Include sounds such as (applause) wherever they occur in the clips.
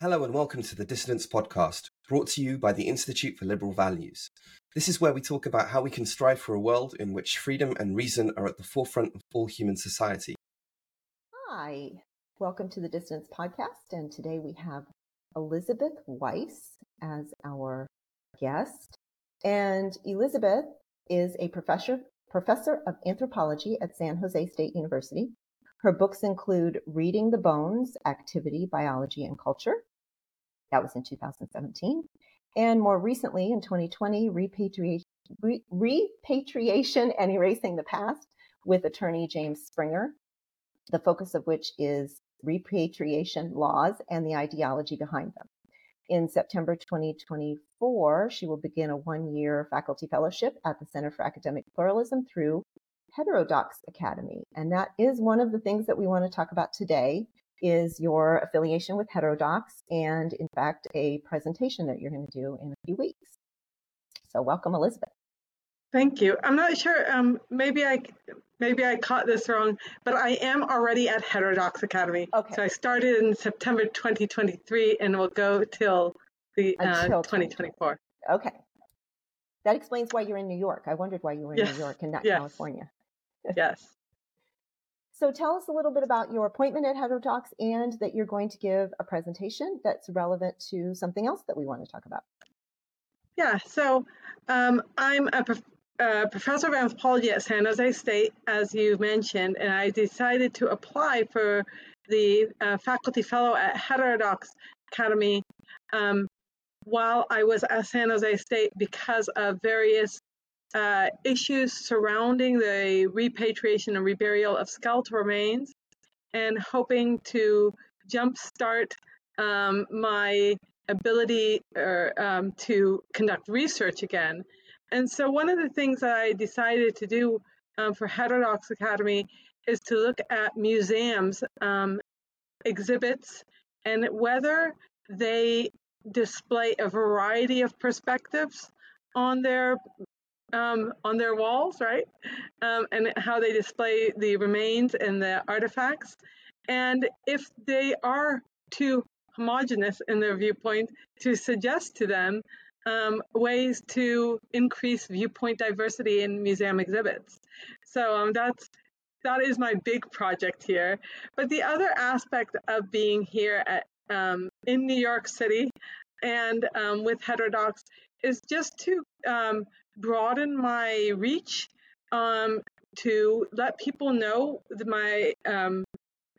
Hello and welcome to the Dissidents Podcast, brought to you by the Institute for Liberal Values. This is where we talk about how we can strive for a world in which freedom and reason are at the forefront of all human society. Hi, welcome to the Dissidents Podcast, and today we have Elizabeth Weiss as our guest. And Elizabeth is a professor professor of anthropology at San Jose State University. Her books include Reading the Bones, Activity, Biology, and Culture, that was in 2017. And more recently, in 2020, repatriation, re- repatriation and erasing the past with attorney James Springer, the focus of which is repatriation laws and the ideology behind them. In September 2024, she will begin a one year faculty fellowship at the Center for Academic Pluralism through Heterodox Academy. And that is one of the things that we want to talk about today is your affiliation with Heterodox and, in fact, a presentation that you're going to do in a few weeks. So, welcome, Elizabeth. Thank you. I'm not sure. Um, maybe I maybe I caught this wrong, but I am already at Heterodox Academy. Okay. So I started in September 2023 and will go till the uh, 2024. Okay. That explains why you're in New York. I wondered why you were in yes. New York and not yes. California. Yes. So tell us a little bit about your appointment at Heterodox and that you're going to give a presentation that's relevant to something else that we want to talk about. Yeah, so um, I'm a, prof- professor of anthropology at San Jose State, as you mentioned, and I decided to apply for the uh, faculty fellow at Heterodox Academy um, while I was at San Jose State because of various uh, issues surrounding the repatriation and reburial of skeletal remains and hoping to jumpstart um, my ability or, um, to conduct research again. And so, one of the things that I decided to do um, for Heterodox Academy is to look at museums, um, exhibits, and whether they display a variety of perspectives on their um, on their walls, right? Um, and how they display the remains and the artifacts. And if they are too homogenous in their viewpoint, to suggest to them um, ways to increase viewpoint diversity in museum exhibits. So um, that's that is my big project here. But the other aspect of being here at um, in New York City and um, with Heterodox is just to broaden my reach um, to let people know my um,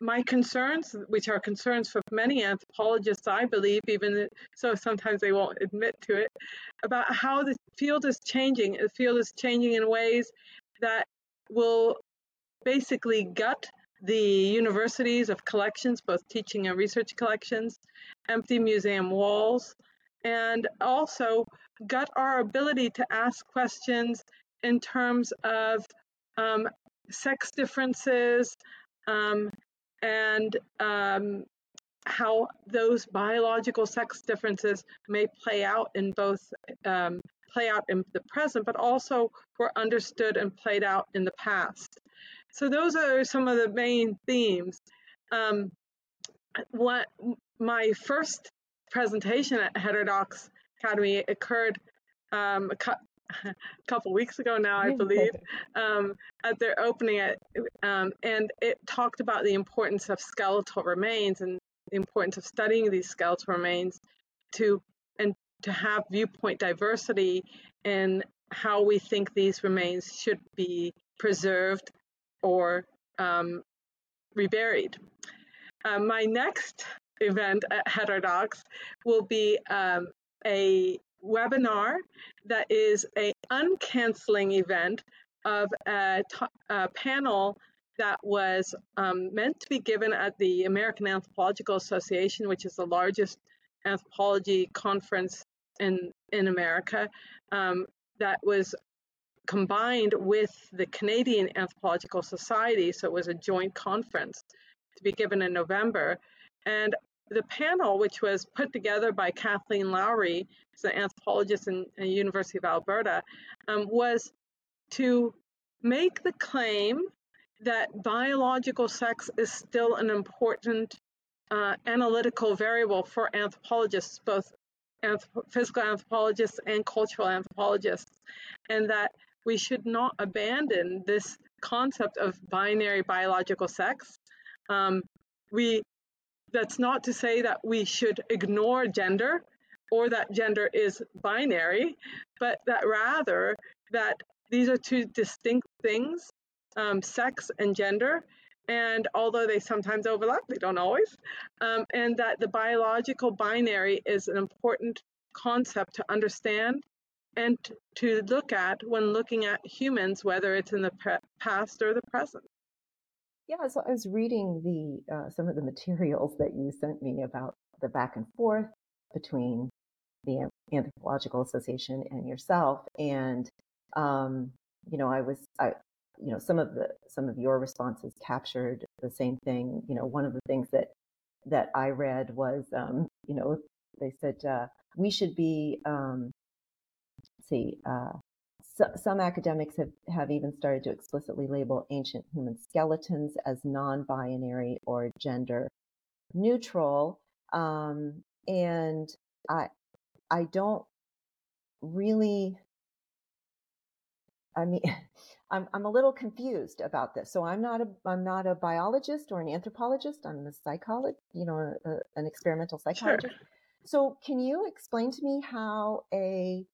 my concerns, which are concerns for many anthropologists, I believe, even so sometimes they won't admit to it, about how the field is changing. The field is changing in ways that will basically gut the universities of collections, both teaching and research collections, empty museum walls, and also gut our ability to ask questions in terms of um, sex differences um, and um, how those biological sex differences may play out in both um, play out in the present, but also were understood and played out in the past. So those are some of the main themes. Um, what my first presentation at Heterodox Academy occurred um, a, cu- a, (laughs) couple weeks ago now, I believe, um, at their opening, at, um, and it talked about the importance of skeletal remains and the importance of studying these skeletal remains to and to have viewpoint diversity in how we think these remains should be preserved or um, reburied. Uh, my next event at Heterodox will be um, a webinar that is a uncanceling event of a, t- a panel that was um, meant to be given at the American Anthropological Association, which is the largest anthropology conference in in America. Um, that was combined with the Canadian Anthropological Society, so it was a joint conference to be given in November. And the panel, which was put together by Kathleen Lowrey, who's an anthropologist in, the University of Alberta, um, was to make the claim that biological sex is still an important uh, analytical variable for anthropologists, both anthrop- physical anthropologists and cultural anthropologists, and that we should not abandon this concept of binary biological sex. Um, we that's not to say that we should ignore gender or that gender is binary, but that rather that these are two distinct things, um, sex and gender. And although they sometimes overlap, they don't always. Um, and that the biological binary is an important concept to understand and to look at when looking at humans, whether it's in the past or the present. Yeah, so I was reading the uh, some of the materials that you sent me about the back and forth between the Anthropological Association and yourself, and um, you know, I was, I, you know, some of the some of your responses captured the same thing. You know, one of the things that that I read was, um, you know, they said uh, we should be, um, see, uh, so, some academics have, have even started to explicitly label ancient human skeletons as non binary or gender neutral. Um, and I, I don't really, I mean, (laughs) I'm, I'm a little confused about this. So I'm not a, I'm not a biologist or an anthropologist. I'm a psychologist, you know, a, an experimental psychologist. Sure. So can you explain to me how a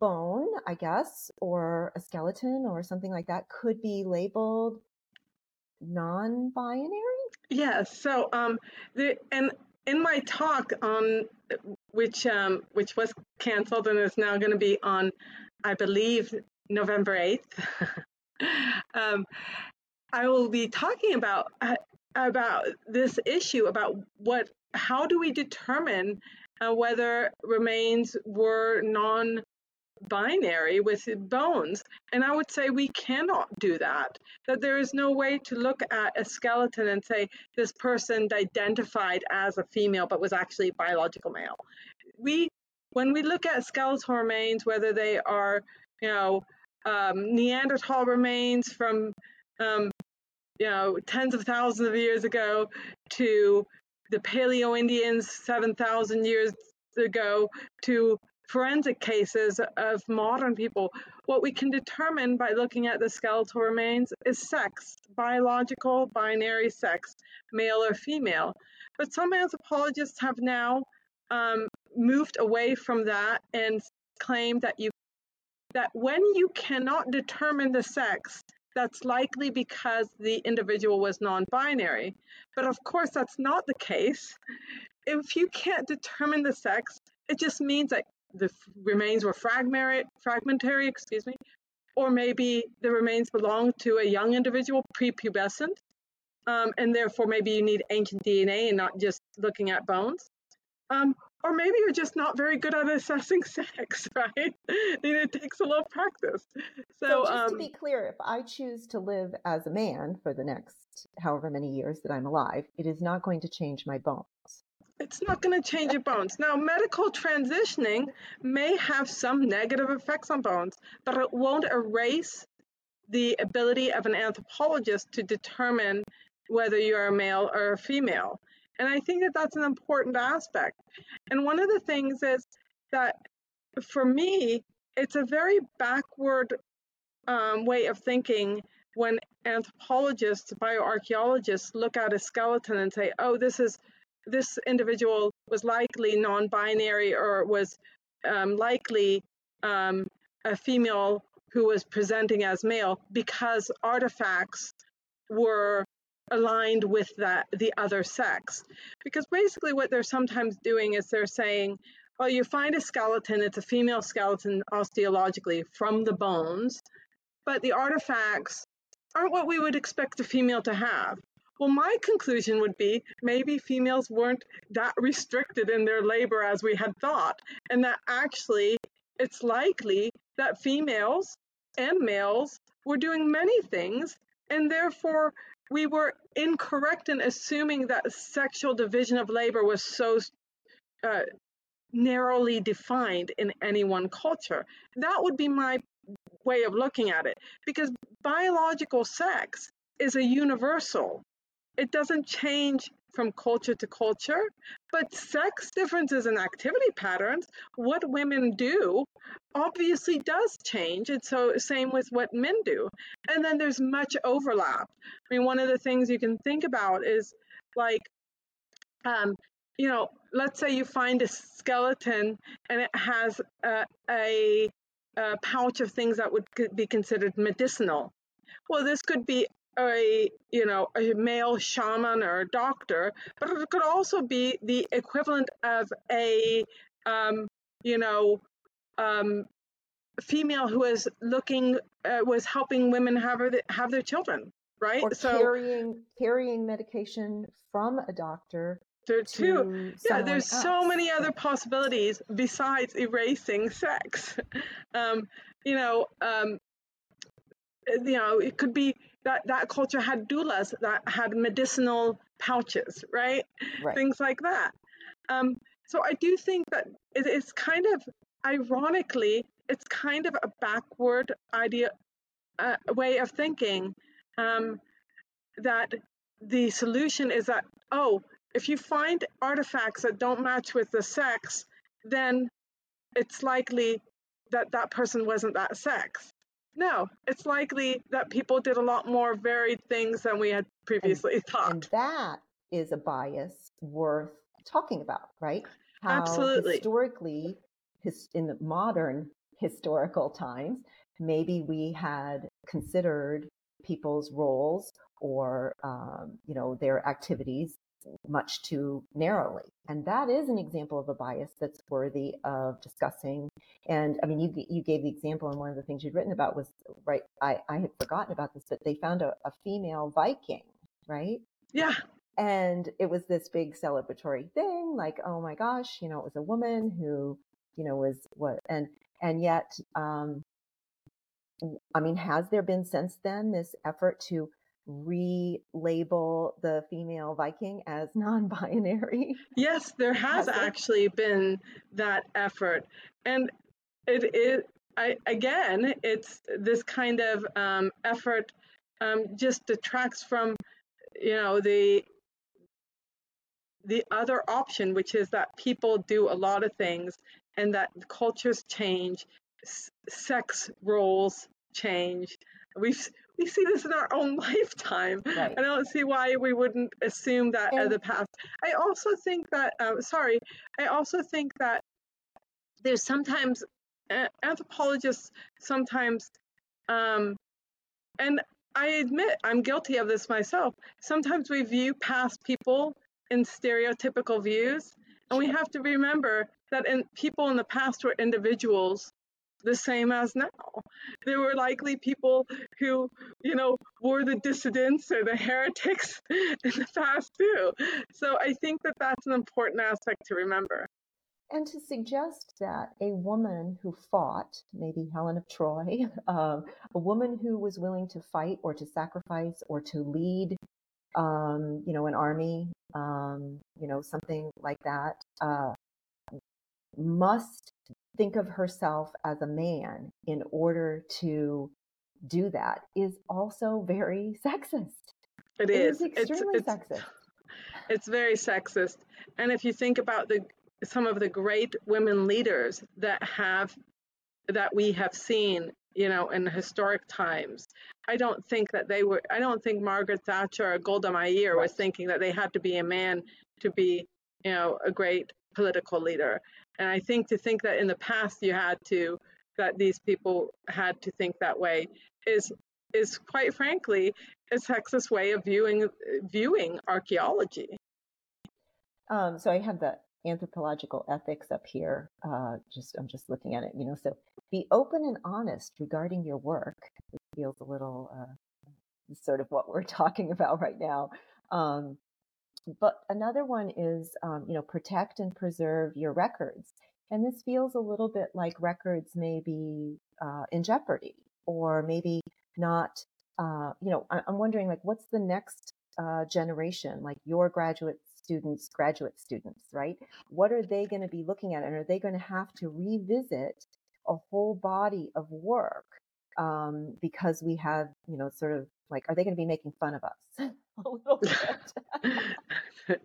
bone, I guess, or a skeleton or something like that could be labeled non-binary? Yes. So, um, the and in my talk on which um, which was canceled and is now going to be on, I believe, November eighth. (laughs) um, I will be talking about uh, about this issue about what how do we determine uh, whether remains were non binary with bones. And I would say we cannot do that. That there is no way to look at a skeleton and say this person identified as a female but was actually biological male. We, when we look at skeletal remains, whether they are, you know, um, Neanderthal remains from, um, you know, tens of thousands of years ago to the Paleo Indians 7,000 years ago to forensic cases of modern people, what we can determine by looking at the skeletal remains is sex, biological binary sex, male or female. But some anthropologists have now um, moved away from that and claim that you that when you cannot determine the sex, that's likely because the individual was non-binary. But of course, that's not the case. If you can't determine the sex, it just means that the remains were fragmentary, fragmentary, excuse me, or maybe the remains belong to a young individual, prepubescent, um, and therefore maybe you need ancient DNA and not just looking at bones. Um, or maybe you're just not very good at assessing (laughs) sex, right? it takes a little practice. So, so just um, to be clear, if I choose to live as a man for the next however many years that I'm alive, it is not going to change my bones it's not going to change your bones. Now, medical transitioning may have some negative effects on bones, but it won't erase the ability of an anthropologist to determine whether you're a male or a female. And I think that that's an important aspect. And one of the things is that for me, it's a very backward um, way of thinking when anthropologists, bioarchaeologists look at a skeleton and say, oh, this is this individual was likely non binary or was um, likely um, a female who was presenting as male because artifacts were aligned with that the other sex. Because basically what they're sometimes doing is they're saying well you find a skeleton it's a female skeleton osteologically from the bones but the artifacts aren't what we would expect a female to have well, my conclusion would be maybe females weren't that restricted in their labor as we had thought, and that actually it's likely that females and males were doing many things, and therefore we were incorrect in assuming that sexual division of labor was so uh, narrowly defined in any one culture. That would be my way of looking at it, because biological sex is a universal it doesn't change from culture to culture, but sex differences in activity patterns, what women do, obviously does change. And so, same with what men do. And then there's much overlap. I mean, one of the things you can think about is like, um, you know, let's say you find a skeleton and it has a, a, a pouch of things that would be considered medicinal. Well, this could be a you know a male shaman or a doctor, but it could also be the equivalent of a um, you know um, female who is looking uh, was helping women have her, have their children, right? Or so, carrying carrying medication from a doctor. There too. Yeah, there's else. so many other possibilities besides erasing sex. (laughs) um, you know, um, you know, it could be that that culture had doulas that had medicinal pouches, right? right. Things like that. Um, so I do think that it is kind of, ironically, it's kind of a backward idea, uh, way of thinking um, that the solution is that, oh, if you find artifacts that don't match with the sex, then it's likely that that person wasn't that sex. No, it's likely that people did a lot more varied things than we had previously and, (laughs) thought. And that is a bias worth talking about, right? How Absolutely. Historically, his, in the modern historical times, maybe we had considered people's roles or um, you know their activities much too narrowly. And that is an example of a bias that's worthy of discussing. And I mean, you, you gave the example, and one of the things you'd written about was, right, I, I had forgotten about this, but they found a, a female Viking, right? Yeah. And it was this big celebratory thing, like, oh my gosh, you know, it was a woman who, you know, was what, and, and yet, um, I mean, has there been since then this effort to relabel the female Viking as (laughs) non binary? Yes, there has, has actually been that effort. And it is, I, again, it's this kind of um, effort um, just detracts from, you know, the the other option, which is that people do a lot of things and that cultures change, s- sex roles change. We've we see this in our own (laughs) lifetime. Right. I don't see why we wouldn't assume that and, the past. I also think that, um, sorry, I also think that there's sometimes uh, anthropologists sometimes, um, and I admit I'm guilty of this myself. Sometimes we view past people in stereotypical views, and we have to remember that in, people in the past were individuals the same as now. There were likely people who, you know, were the dissidents or the heretics (laughs) in the past too. So I think that that's an important aspect to remember. And to suggest that a woman who fought, maybe Helen of Troy, (laughs) um, a woman who was willing to fight or to sacrifice or to lead, um, you know, an army, um, you know, something like that, uh, must think of herself as a man in order to do that is also very (laughs) sexist. it, it is. is extremely it's, it's, sexist. It's very sexist. And if you think about the some of the great women leaders that have that we have seen, you know, in historic times, I don't think that they were. I don't think Margaret Thatcher or Golda Meir right. was thinking that they had to be a man to be, you know, a great political leader. And I think to think that in the past you had to, that these people had to think that way is is quite frankly a sexist way of viewing viewing archaeology. Um, so I have the anthropological ethics up here. Uh, just I'm just looking at it, you know. So be open and honest regarding your work. It feels a little uh, sort of what we're (laughs) talking about right now. Um, but another one is, um, you know, protect and preserve your records. And this feels a little bit like records may be uh, in jeopardy or maybe not. Uh, you know, I- am wondering like, what's the next uh, generation, like your graduate students, graduate students, right? What are they going to be looking at? And are they going to have to revisit a whole body of work um, because we have, you know, sort of like, are they going to be making fun of us (laughs) (laughs) a little bit?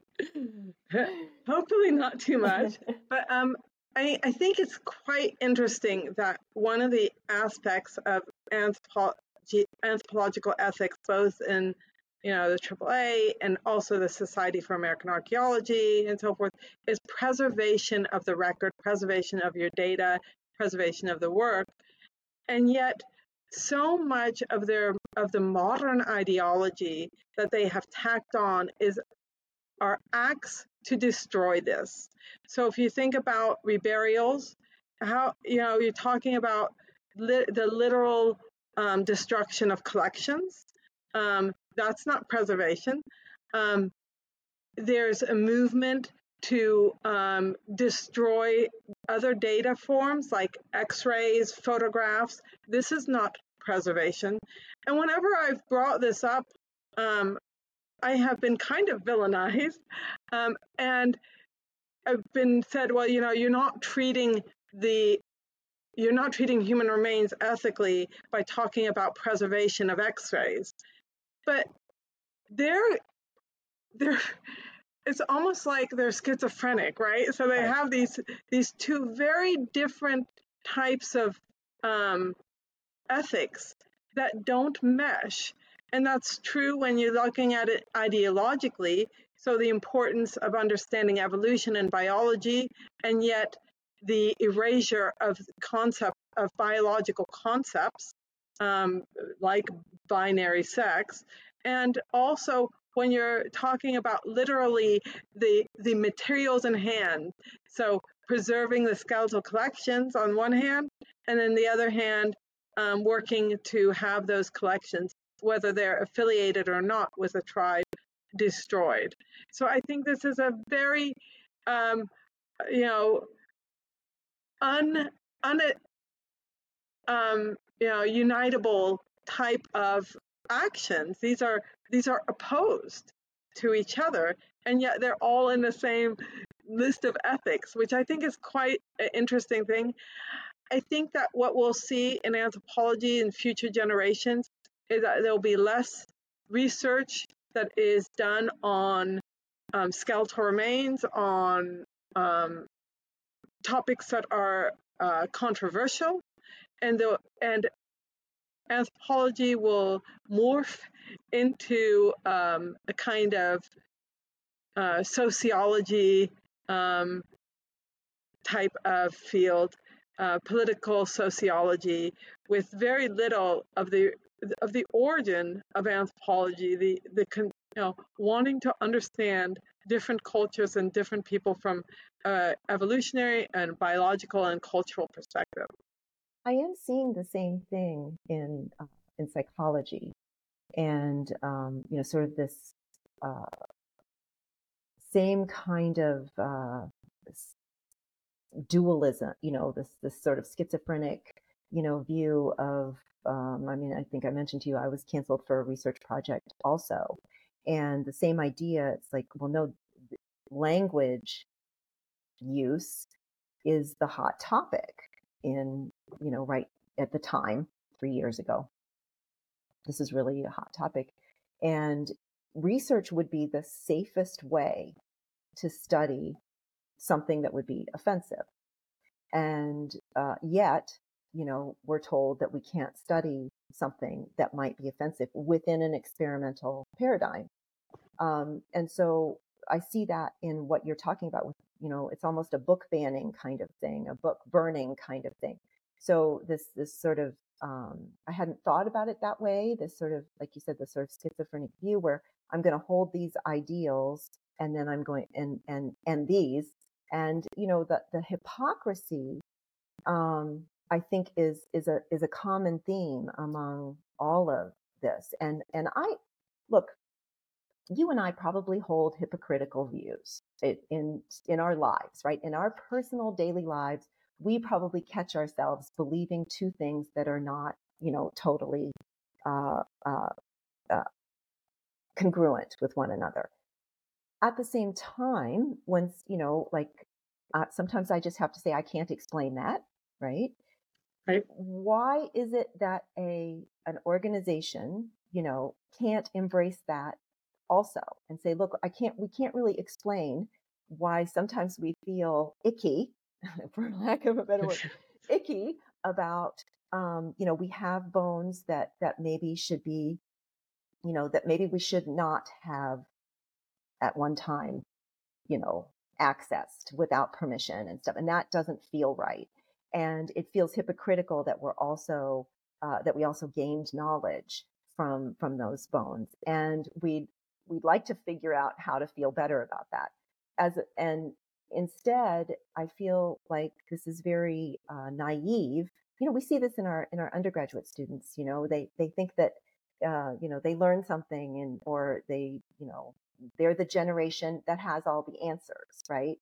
(laughs) hopefully not too much. (laughs) but um, I, I think it's quite interesting that one of the aspects of anthropology, anthropological ethics, both in you know the AAA and also the Society for American Archaeology and so forth, is preservation of the record, preservation of your data, preservation of the work, and yet so much of their of the modern ideology that they have tacked on is are acts to destroy this. So if you think about reburials, how you know you're talking about li- the literal um, destruction of collections. Um, that's not preservation. Um, there's a movement to um, destroy other data forms like X-rays, photographs. This is not preservation. And whenever I've brought this up, um, I have been kind of villainized. Um, and I've been said, well, you know, you're not treating the you're not treating human remains ethically by talking about preservation of x-rays. But they're they're it's almost like they're schizophrenic, right? So they have these these two very different types of um, ethics that don't mesh. And that's true when you're looking at it ideologically. So, the importance of understanding evolution and biology, and yet the erasure of concept of biological concepts um, like binary sex, and also when you're talking about literally the the materials in hand. So preserving the skeletal collections on one hand, and then the other hand, um, working to have those collections whether they're affiliated or not with a tribe, destroyed. So I think this is a very, um, you know, un, un um, you know, unitable type of actions. These are these are opposed to each other, and yet they're all in the same list of ethics, which I think is quite an interesting thing. I think that what we'll see in anthropology in future generations is that there'll be less research that is done on um, skeletal remains, on um, topics that are uh, controversial, and the, and anthropology will morph into um, a kind of uh, sociology um, type of field, uh, political sociology, with very little of the of the origin of anthropology, the the you know wanting to understand different cultures and different people from uh, evolutionary and biological and cultural perspective. I am seeing the same thing in uh, in psychology, and um, you know, sort of this uh, same kind of uh, dualism. You know, this this sort of schizophrenic, you know, view of um, I mean, I think I mentioned to you, I was canceled for a research project also. And the same idea, it's like, well, no, language use is the hot topic in, you know, right at the time, three years ago. This is really a hot topic. And research would be the safest way to study something that would be offensive. And uh, yet, you know, we're told that we can't study something that might be offensive within an experimental paradigm. Um, and so I see that in what you're talking about with, you know, it's almost a book banning kind of thing, a book burning kind of thing. So this, this sort of, um, I hadn't thought about it that way. This sort of, like you said, the sort of schizophrenic view where I'm going to hold these ideals and then I'm going and, and, and these, and, you know, the, the hypocrisy, um, I think is is a is a common theme among all of this. And and I look, you and I probably hold hypocritical views in in our lives, right? In our personal daily lives, we probably catch ourselves believing two things that are not, you know, totally uh, uh, uh, congruent with one another. At the same time, once you know, like uh, sometimes I just have to say I can't explain that, right? Right. Why is it that a an organization, you know, can't embrace that also and say, look, I can't we can't really explain why sometimes we feel icky, (laughs) for lack of a better word, (laughs) icky about um, you know we have bones that that maybe should be you know that maybe we should not have at one time you know accessed without permission and stuff and that doesn't feel right and it feels hypocritical that we're also uh, that we also gained knowledge from from those bones and we'd we'd like to figure out how to feel better about that. As and instead i feel like this is very uh, naive. You know we see this in our in our undergraduate students you know they they think that uh, you know they learn something and or they you know they're the generation that has all the answers right?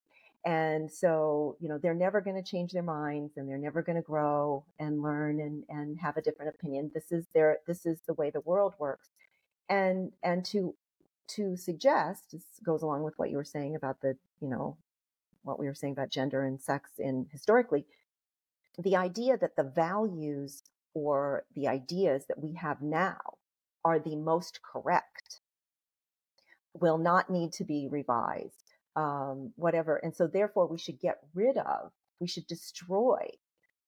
And so you know they're never going to change their minds and they're never going to grow and learn and and have a different opinion. This is their this is the way the world works. And and to to suggest this goes along with what you were saying about the you know what we were saying about gender and sex in historically the idea that the values or the ideas that we have now are the most correct will not need to be revised um, whatever and so therefore we should get rid of we should destroy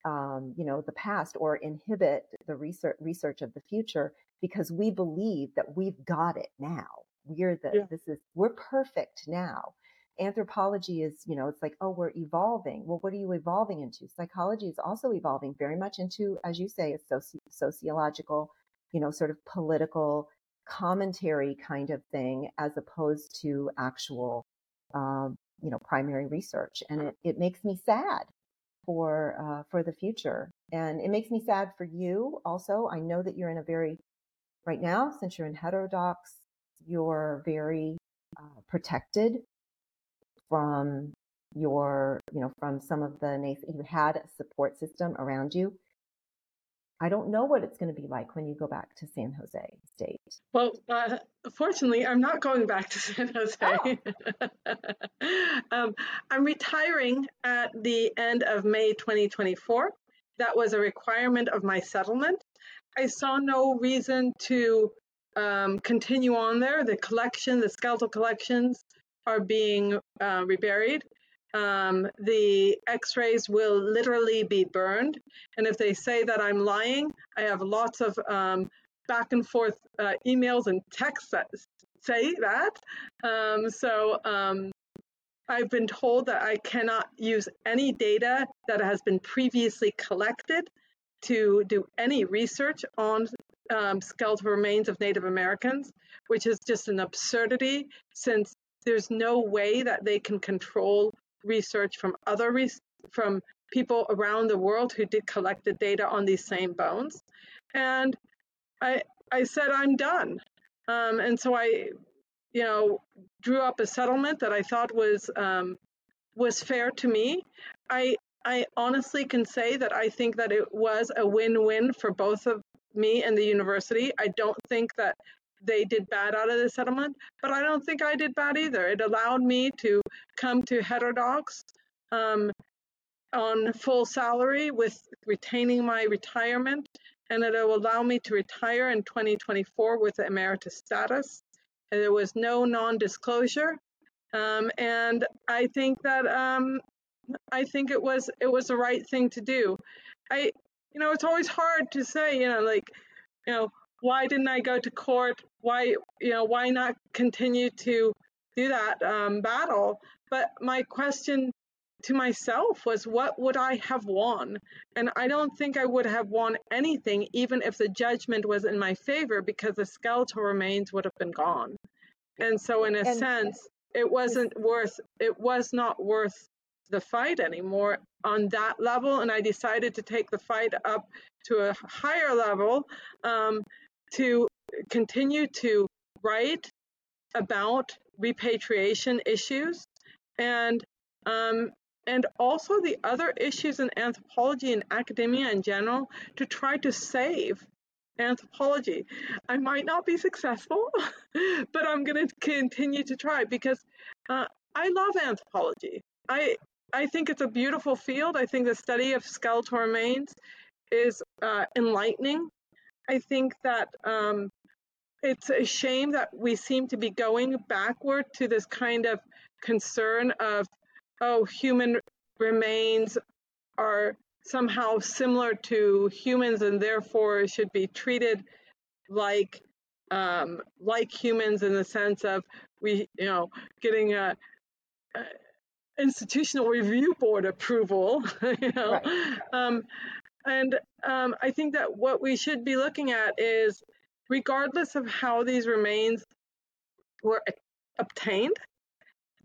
um, you know the past or inhibit the research research of the future because we believe that we've got it now. We're the yeah. this is we're perfect now. Anthropology is you know it's like oh we're evolving. Well what are you evolving into? Psychology is also evolving very much into as you say a soci- sociological you know sort of political commentary kind of thing as opposed to actual um, you know primary research and it, it makes me sad for uh, for the future and it makes me sad for you also i know that you're in a very right now since you're in heterodox you're very uh, protected from your, you know, from some of the you had a support system around you. I don't know what it's going to be like when you go back to San Jose State. Well, uh, fortunately, I'm not going back to (laughs) San Jose. Oh. (laughs) um, I'm retiring at the end of May 2024. That was a requirement of my settlement. I saw no reason to um, continue on there. The collection, the skeletal collections, are being uh, reburied. Um, the x rays will literally be burned. And if they say that I'm lying, I have lots of um, back and forth uh, emails and texts that say that. Um, so um, I've been told that I cannot use any data that has been previously collected to do any research on um, skeletal remains of Native Americans, which is just an absurdity since there's no way that they can control research from other re- from people around the world who did collected data on these same bones. And I I said I'm done. Um, and so I, you know, drew up a settlement that I thought was um, was fair to me. I I honestly can say that I think that it was a win-win for both of me and the university. I don't think that they did bad out of the settlement, but I don't think I did bad either. It allowed me to come to heterodox um, on full salary with retaining my retirement, and it will allow me to retire in 2024 with emeritus status. And there was no non-disclosure, um, and I think that um, I think it was it was the right thing to do. I you know it's always hard to say you know like you know why didn't I go to court? Why, you know, why not continue to do that um, battle? But my question to myself was, what would I have won? And I don't think I would have won anything, even if the judgment was in my favor, because the skeletal remains would have been gone. And so, in a and sense, it wasn't worth. It was not worth the fight anymore on that level. And I decided to take the fight up to a higher level. Um, to continue to write about repatriation issues and um, and also the other issues in anthropology and academia in general to try to save anthropology. I might not be successful, (laughs) but I'm going to continue to try because uh, I love anthropology. I I think it's a beautiful field. I think the study of skeletal remains is uh, enlightening I think that um, it's a shame that we seem to be going backward to this kind of concern of, oh, human remains are somehow similar to humans and therefore should be treated like um, like humans in the sense of we, you know, getting a, a institutional review board approval, (laughs) you know. Right. Um, and um, I think that what we should be looking at is, regardless of how these remains were obtained,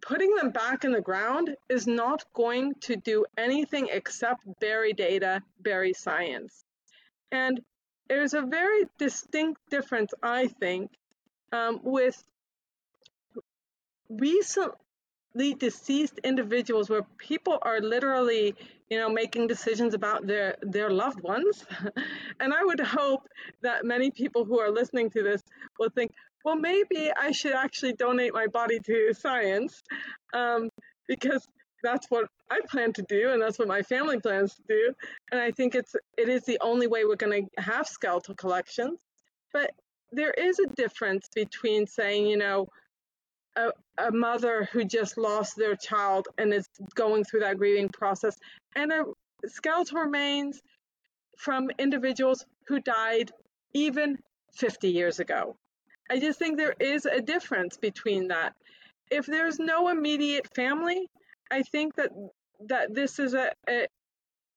putting them back in the ground is not going to do anything except bury data, bury science. And there's a very distinct difference, I think, um, with recently deceased individuals where people are literally you know making decisions about their their loved ones (laughs) and i would hope that many people who are listening to this will think well maybe i should actually donate my body to science um, because that's what I plan to do, and that's what my family plans to do. And I think it's it is the only way we're going to have skeletal collections. But there is a difference between saying, you know, a, a mother who just lost their child and is going through that grieving process, and a skeletal remains from individuals who died even 50 years ago. I just think there is a difference between that. If there's no immediate family, I think that that this is a, a,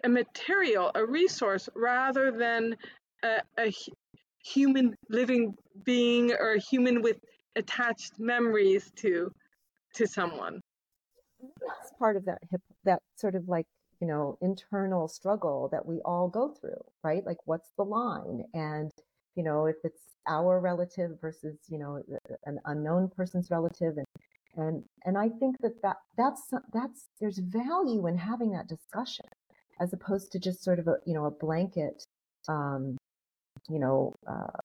a material, a resource, rather than a, a human living being or a human with attached memories to to someone. That's part of that hip, that sort of like you know internal struggle that we all go through, right? Like, what's the line? And you know, if it's our relative versus you know an unknown person's relative, and and and i think that, that that's that's there's value in having that discussion as opposed to just sort of a you know a blanket um you know uh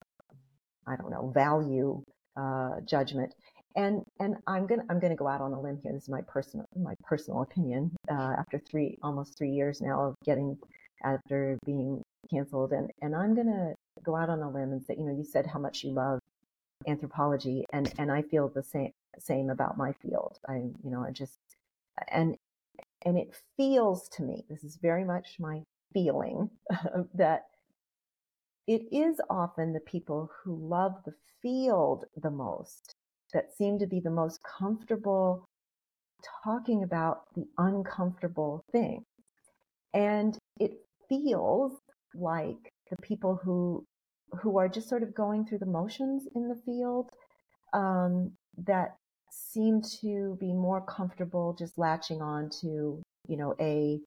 i don't know value uh judgment. And and i'm gonna i'm gonna go out on a limb here. This is my personal my personal opinion uh after three almost three years now of getting after being canceled. And and i'm gonna go out on a limb and say you know you said how much you love anthropology and and I feel the same same about my field. I you know I just and and it feels to me this is very much my feeling (laughs) that it is often the people who love the field the most that seem to be the most comfortable talking about the uncomfortable thing. And it feels like the people who who are just sort of going through the motions in the field um, that seem to be more comfortable just latching on to you know a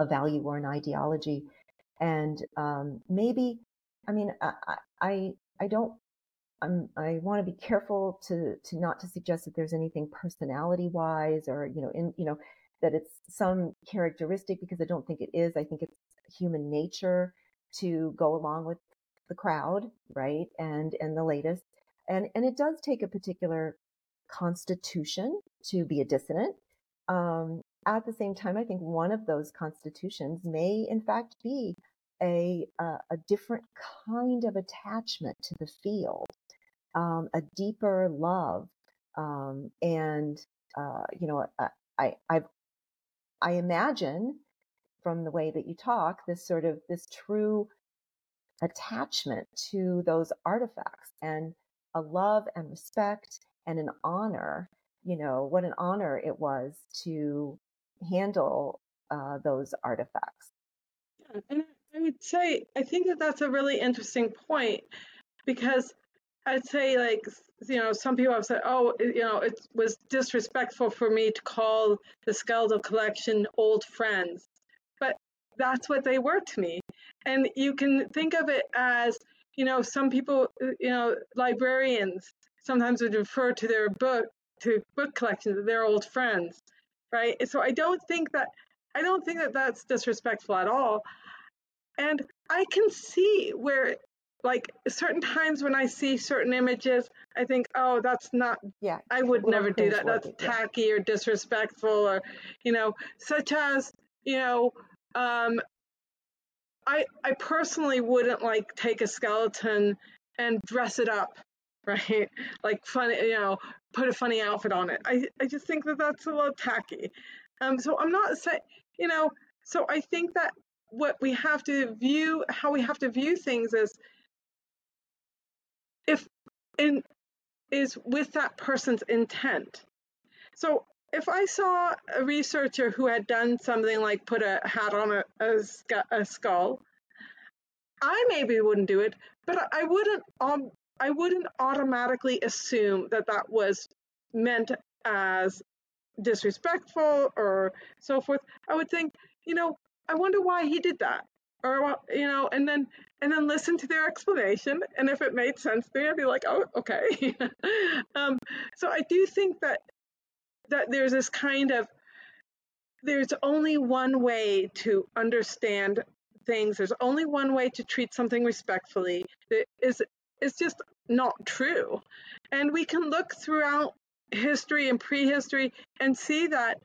a value or an ideology and um, maybe i mean i i, I don't I'm, I want to be careful to to not to suggest that there's anything personality wise or you know in you know that it's some characteristic because I don't think it is. I think it's human nature to go along with the crowd, right? And and the latest. And and it does take a particular constitution to be a dissident. Um, at the same time, I think one of those constitutions may, in fact, be a a, a different kind of attachment to the field, um, a deeper love, um, and uh, you know, I I I imagine from the way that you talk this sort of this true attachment to those artifacts and a love and respect and an honor. You know, what an honor it was to handle uh, those artifacts. And I would say, I think that that's a really interesting point because I'd say, like, you know, some people have said, oh, you know, it was disrespectful for me to call the skeletal collection old friends. But that's what they were to me. And you can think of it as, you know, some people, uh, you know, librarians sometimes would refer to their book, to book collections, their old friends, right? So I don't think that, I don't think that that's disrespectful at all. And I can see where, like, certain times when I see certain images, I think, oh, that's not, yeah, I would never do that. That's tacky or disrespectful, or, you know, such as, you know, um, I I personally wouldn't like take a skeleton and dress it up (laughs) right? Like funny, you know, put a funny outfit on it. I, I just think that that's a little tacky. Um, so I'm not saying, you know, so I think that what we have to view, how we have to view things is if in is with that person's intent. So if I saw a researcher who had done something like put a hat on a, a, a skull, I maybe wouldn't do it, but I wouldn't um, I wouldn't automatically assume that that was meant as disrespectful or so forth. I would think, you know, I wonder why he did that, or you know, and then and then listen to their explanation, and if it made sense to me, I'd be like, oh, okay. (laughs) um, so I do think that that there's this kind of there's only one way to understand things. There's only one way to treat something respectfully. It is is just not true. And we can look throughout history and prehistory and see that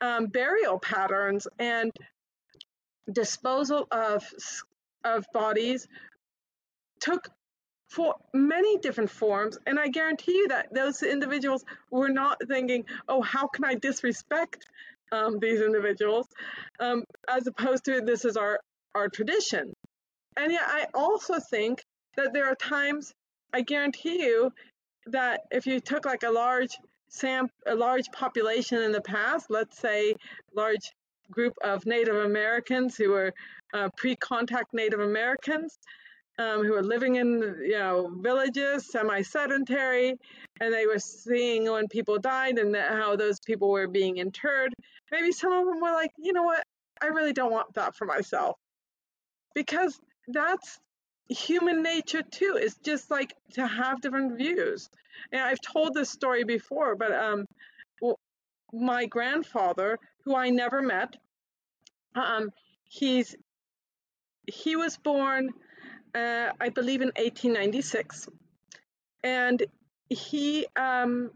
um, burial patterns and disposal of of bodies took for many different forms and i guarantee you that those individuals were not thinking oh how can i disrespect um, these individuals? Um, as opposed to this is our our tradition. And yet i also think that there are times I guarantee you that if you took like a large sam a large population in the past, let's say large group of Native Americans who were uh, pre-contact Native Americans, um, who were living in you know villages, semi-sedentary, and they were seeing when people died and how those people were being interred. Maybe some of them were like, you know what, I really don't want that for myself, because that's human nature too. Is just like to have different views. And i've told this story before but um my grandfather who i never met um he's he was born uh, i believe in 1896 and he um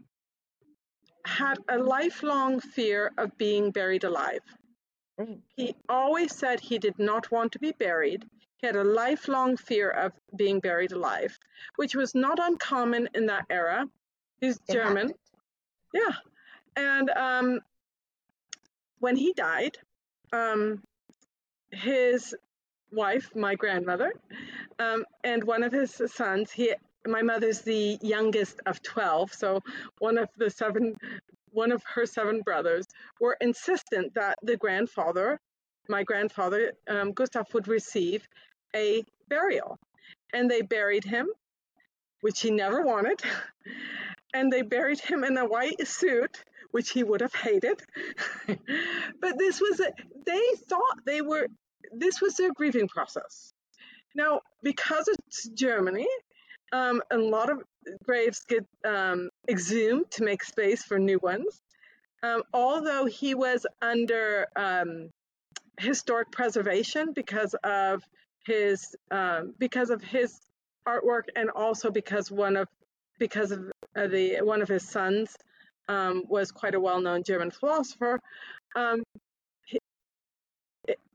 had a lifelong fear of being buried alive he always said he did not want to be buried he had a lifelong fear of being buried alive, which was not uncommon in that era. He's German. Yeah. And um, when he died, um, his wife, my grandmother, um, and one of his sons, he my mother's the youngest of 12 so one of the seven one of her seven brothers were insistent that the grandfather my grandfather um, gustav would receive a burial. And they buried him, which he never wanted. (laughs) And they buried him in a white suit, which he would have hated. (laughs) but this was, a, they thought they were, this was their grieving process. Now, because it's Germany, um, a lot of graves get um, exhumed to make space for new ones. Um, although he was under um, historic preservation because of his um, because of his artwork and also because one of because of uh, the one of his sons um, was quite a well-known German philosopher. Um,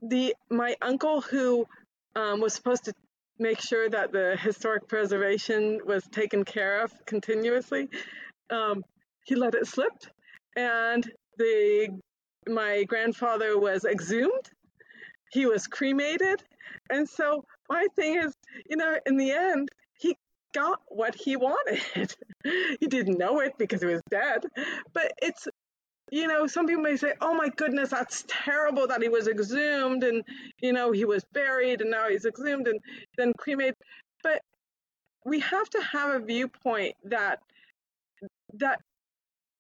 the my uncle who um, was supposed to make sure that the historic preservation was taken care of continuously, um, he let it slip, and the my grandfather was exhumed. He was cremated, and so my thing is, you know, in the end, got what he wanted. (laughs) he didn't know it because he was dead, but it's you know, some people may say, "Oh my goodness, that's terrible that he was exhumed and you know he was buried and now he's exhumed and then cremated." But we have to have a viewpoint that that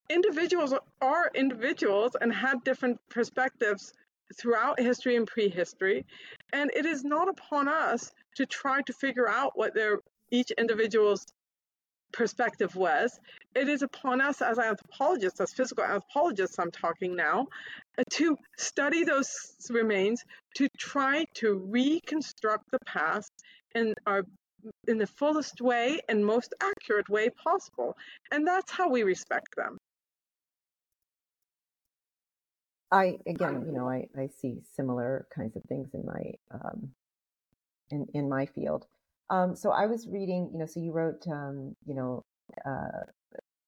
individuals are individuals and have different perspectives throughout history and prehistory. And it is not upon us to try to figure out what their each individual's perspective was. It is upon us as anthropologists, as physical anthropologists, I'm talking now, uh, to study those remains, to try to reconstruct the past in our in the fullest way and most accurate way possible. And that's how we respect them. I again, you know, I, I see similar kinds of things in my um, in in my field. Um, so I was reading, you know, so you wrote, um, you know, uh,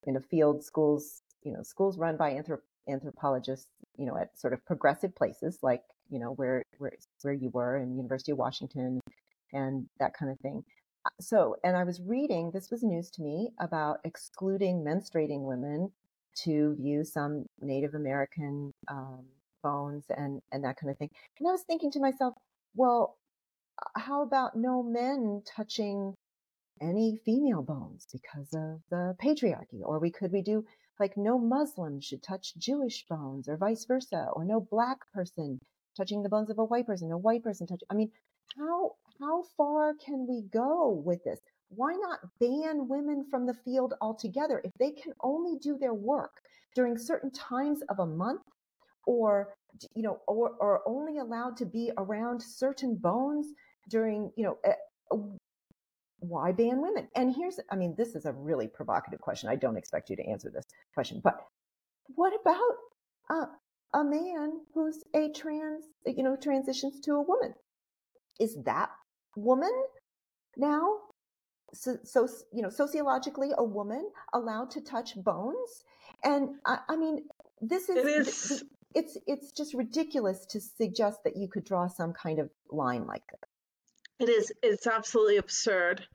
in a field schools, you know, schools run by anthrop- anthropologists, you know, at sort of progressive places like, you know, where, where, where you were in University of Washington and that kind of thing. Uh, so, and I was reading, this was news to me about excluding menstruating women to view some Native American um, bones and, and that kind of thing. And I was thinking to myself, well, how about no men touching any female bones because of the patriarchy? Or we could we do like no Muslim should touch Jewish bones or vice versa, or no black person touching the bones of a white person, no white person touch. I mean, how how far can we go with this? Why not ban women from the field altogether if they can only do their work during certain times of a month or you know or, or only allowed to be around certain bones during you know uh, why ban women? And here's i mean this is a really provocative question. I don't expect you to answer this question but what about uh, a man who's a trans you know transitions to a woman? Is that woman now so, so you know sociologically a woman allowed to touch bones? And i, I mean this is, it is. it's it's just ridiculous to suggest that you could draw some kind of line like this it is it's absolutely absurd.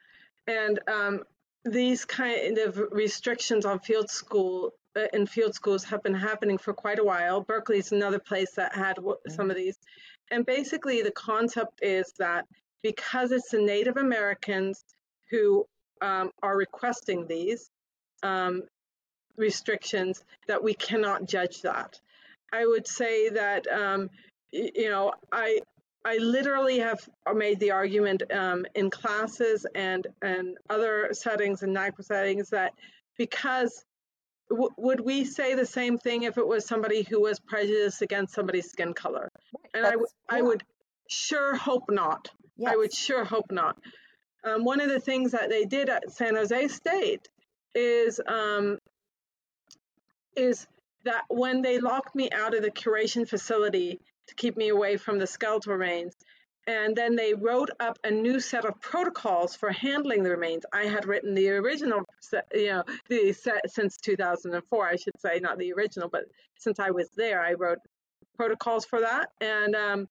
And um, these kind of restrictions on field school uh, in field schools have been happening for quite a while. Berkeley is another place that had mm-hmm. some of these. And basically the concept is that because it's the native americans who um, are requesting these um, restrictions that we cannot judge that. I would say that um, you know I I literally have made the argument um, in classes and and other settings and NAGPRA settings that because w- would we say the same thing if it was somebody who was prejudiced against somebody's skin color? And i would sure hope not. Yes. I would sure hope not. Um, one of the things that they did at San Jose State is um, is that when they locked me out of the curation facility to keep me away from the skeletal remains, and then they wrote up a new set of protocols for handling the remains. I had written the original, you know, the set since 2004, I should say, not the original, but since I was there, I wrote protocols for that, and um,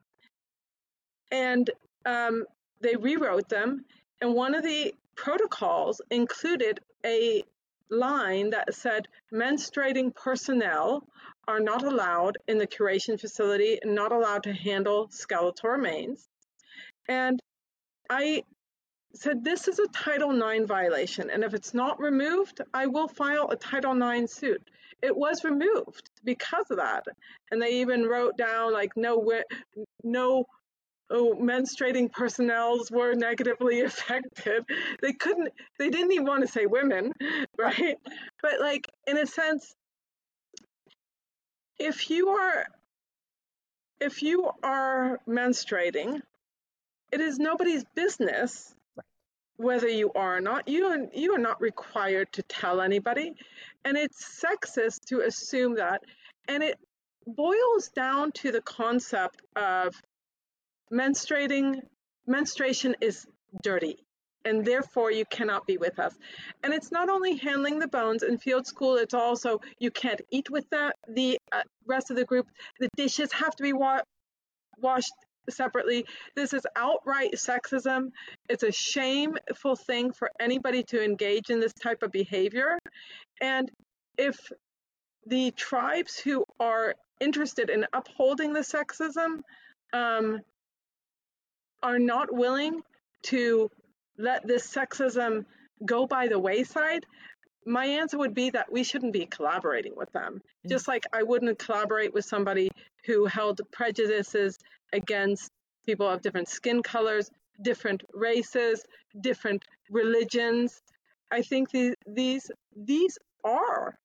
and um, they rewrote them. And one of the protocols included a line that said menstruating personnel are not allowed in the curation facility and not allowed to handle skeletal remains. And I said, This is a Title IX violation, and if it's not removed, I will file a Title IX suit. It was removed because of that. And they even wrote down, like, no, no oh, menstruating personnels were negatively (laughs) affected. They couldn't, they didn't even want to say women, (laughs) right? But, like, in a sense, if you are if you are menstruating, it is nobody's business whether you are or not. You are, you are not required to tell anybody, and it's sexist to assume that. And it boils down to the concept of menstruating menstruation is dirty and therefore you cannot be with us. And it's not only handling the bones in field school it's also you can't eat with the, the uh, rest of the group. The dishes have to be wa- washed separately. This is outright sexism. It's a shameful thing for anybody to engage in this type of behavior. And if the tribes who are interested in upholding the sexism um, are not willing to let this sexism go by the wayside, my answer would be that we shouldn't be collaborating with them. Mm. Just like I wouldn't collaborate with somebody who held prejudices against people of different skin colors, different races, different religions. I think these these these are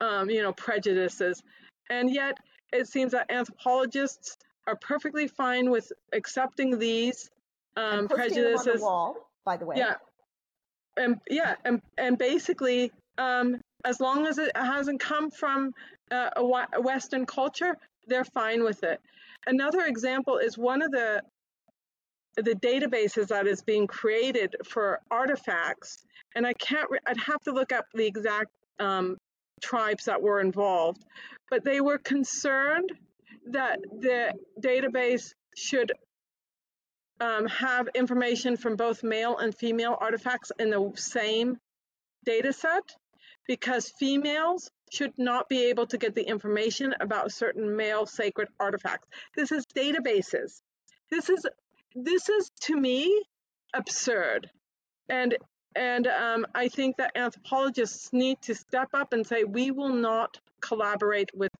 um, you know prejudices, and yet it seems that anthropologists are perfectly fine with accepting these um, prejudices. By the way. Yeah, and yeah, and and basically, um, as long as it hasn't come from uh, a, a Western culture, they're fine with it. Another example is one of the the databases that is being created for artifacts, and I can't, re- I'd have to look up the exact um, tribes that were involved, but they were concerned that the database should um, have information from both male and female artifacts in the same data set because females should not be able to get the information about certain male sacred artifacts. This is databases. This is this is to me absurd, and and um, I think that anthropologists need to step up and say we will not collaborate with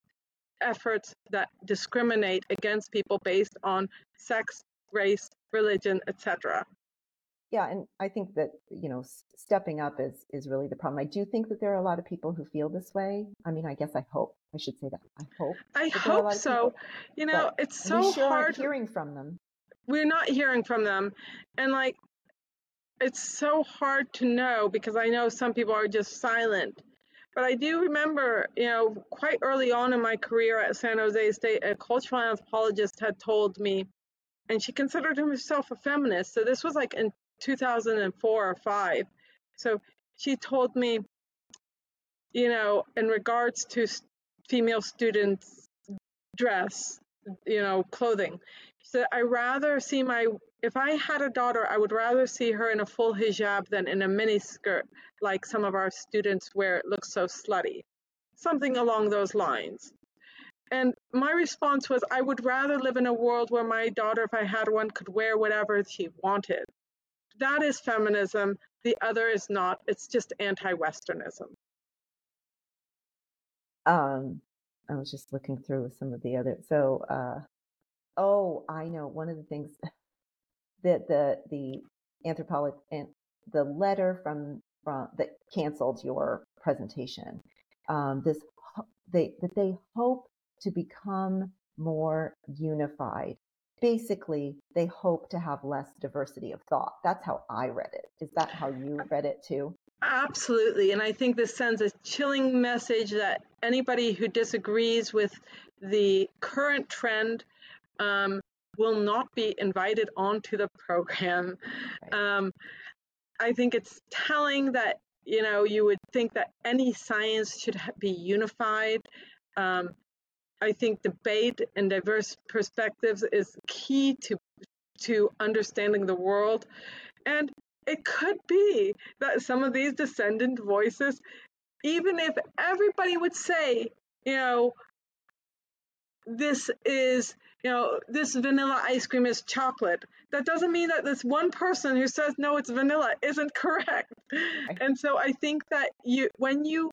efforts that discriminate against people based on sex, race, religion, etc. Yeah, and I think that you know stepping up is is really the problem. I do think that there are a lot of people who feel this way. I mean, I guess I hope I should say that. I hope. I hope so. People, you know, it's so sure hard hearing from them. We're not hearing from them, and like, it's so hard to know because I know some people are just silent. But I do remember, you know, quite early on in my career at San Jose State, a cultural anthropologist had told me, and she considered herself a feminist. So this was like in 2004 or five. So she told me, you know, in regards to female students' dress, you know, clothing, so I rather see my if I had a daughter, I would rather see her in a full hijab than in a mini skirt like some of our students wear. It looks so slutty. Something along those lines. And my response was, I would rather live in a world where my daughter, if I had one, could wear whatever she wanted. That is feminism. The other is not. It's just anti-Westernism. Um, I was just looking through some of the other. So, uh, oh, I know one of the things (laughs) that the the anthropologist and the letter from from that canceled your presentation. Um, this they that they hope to become more unified basically they hope to have less diversity of thought. That's how I read it. Is that how you read it too? Absolutely. And I think this sends a chilling message that anybody who disagrees with the current trend um, will not be invited onto the program. Um, I think it's telling that, you know, you would think that any science should be unified. Um, I think debate and diverse perspectives is key to to understanding the world. And it could be that some of these descendant voices, even if everybody would say, you know, this is, you know, this vanilla ice cream is chocolate, that doesn't mean that this one person who says no, it's vanilla isn't correct. And so I think that you when you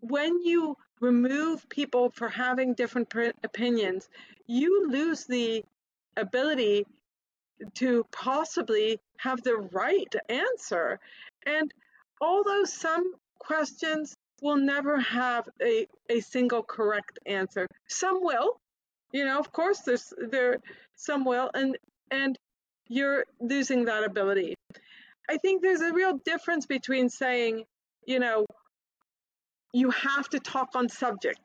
when you remove people for having different opinions, you lose the ability to possibly have the right answer. And although some questions will never have a, a single correct answer, some will. You know, of course, there's there some will, and and you're losing that ability. I think there's a real difference between saying, you know, you have to talk on subject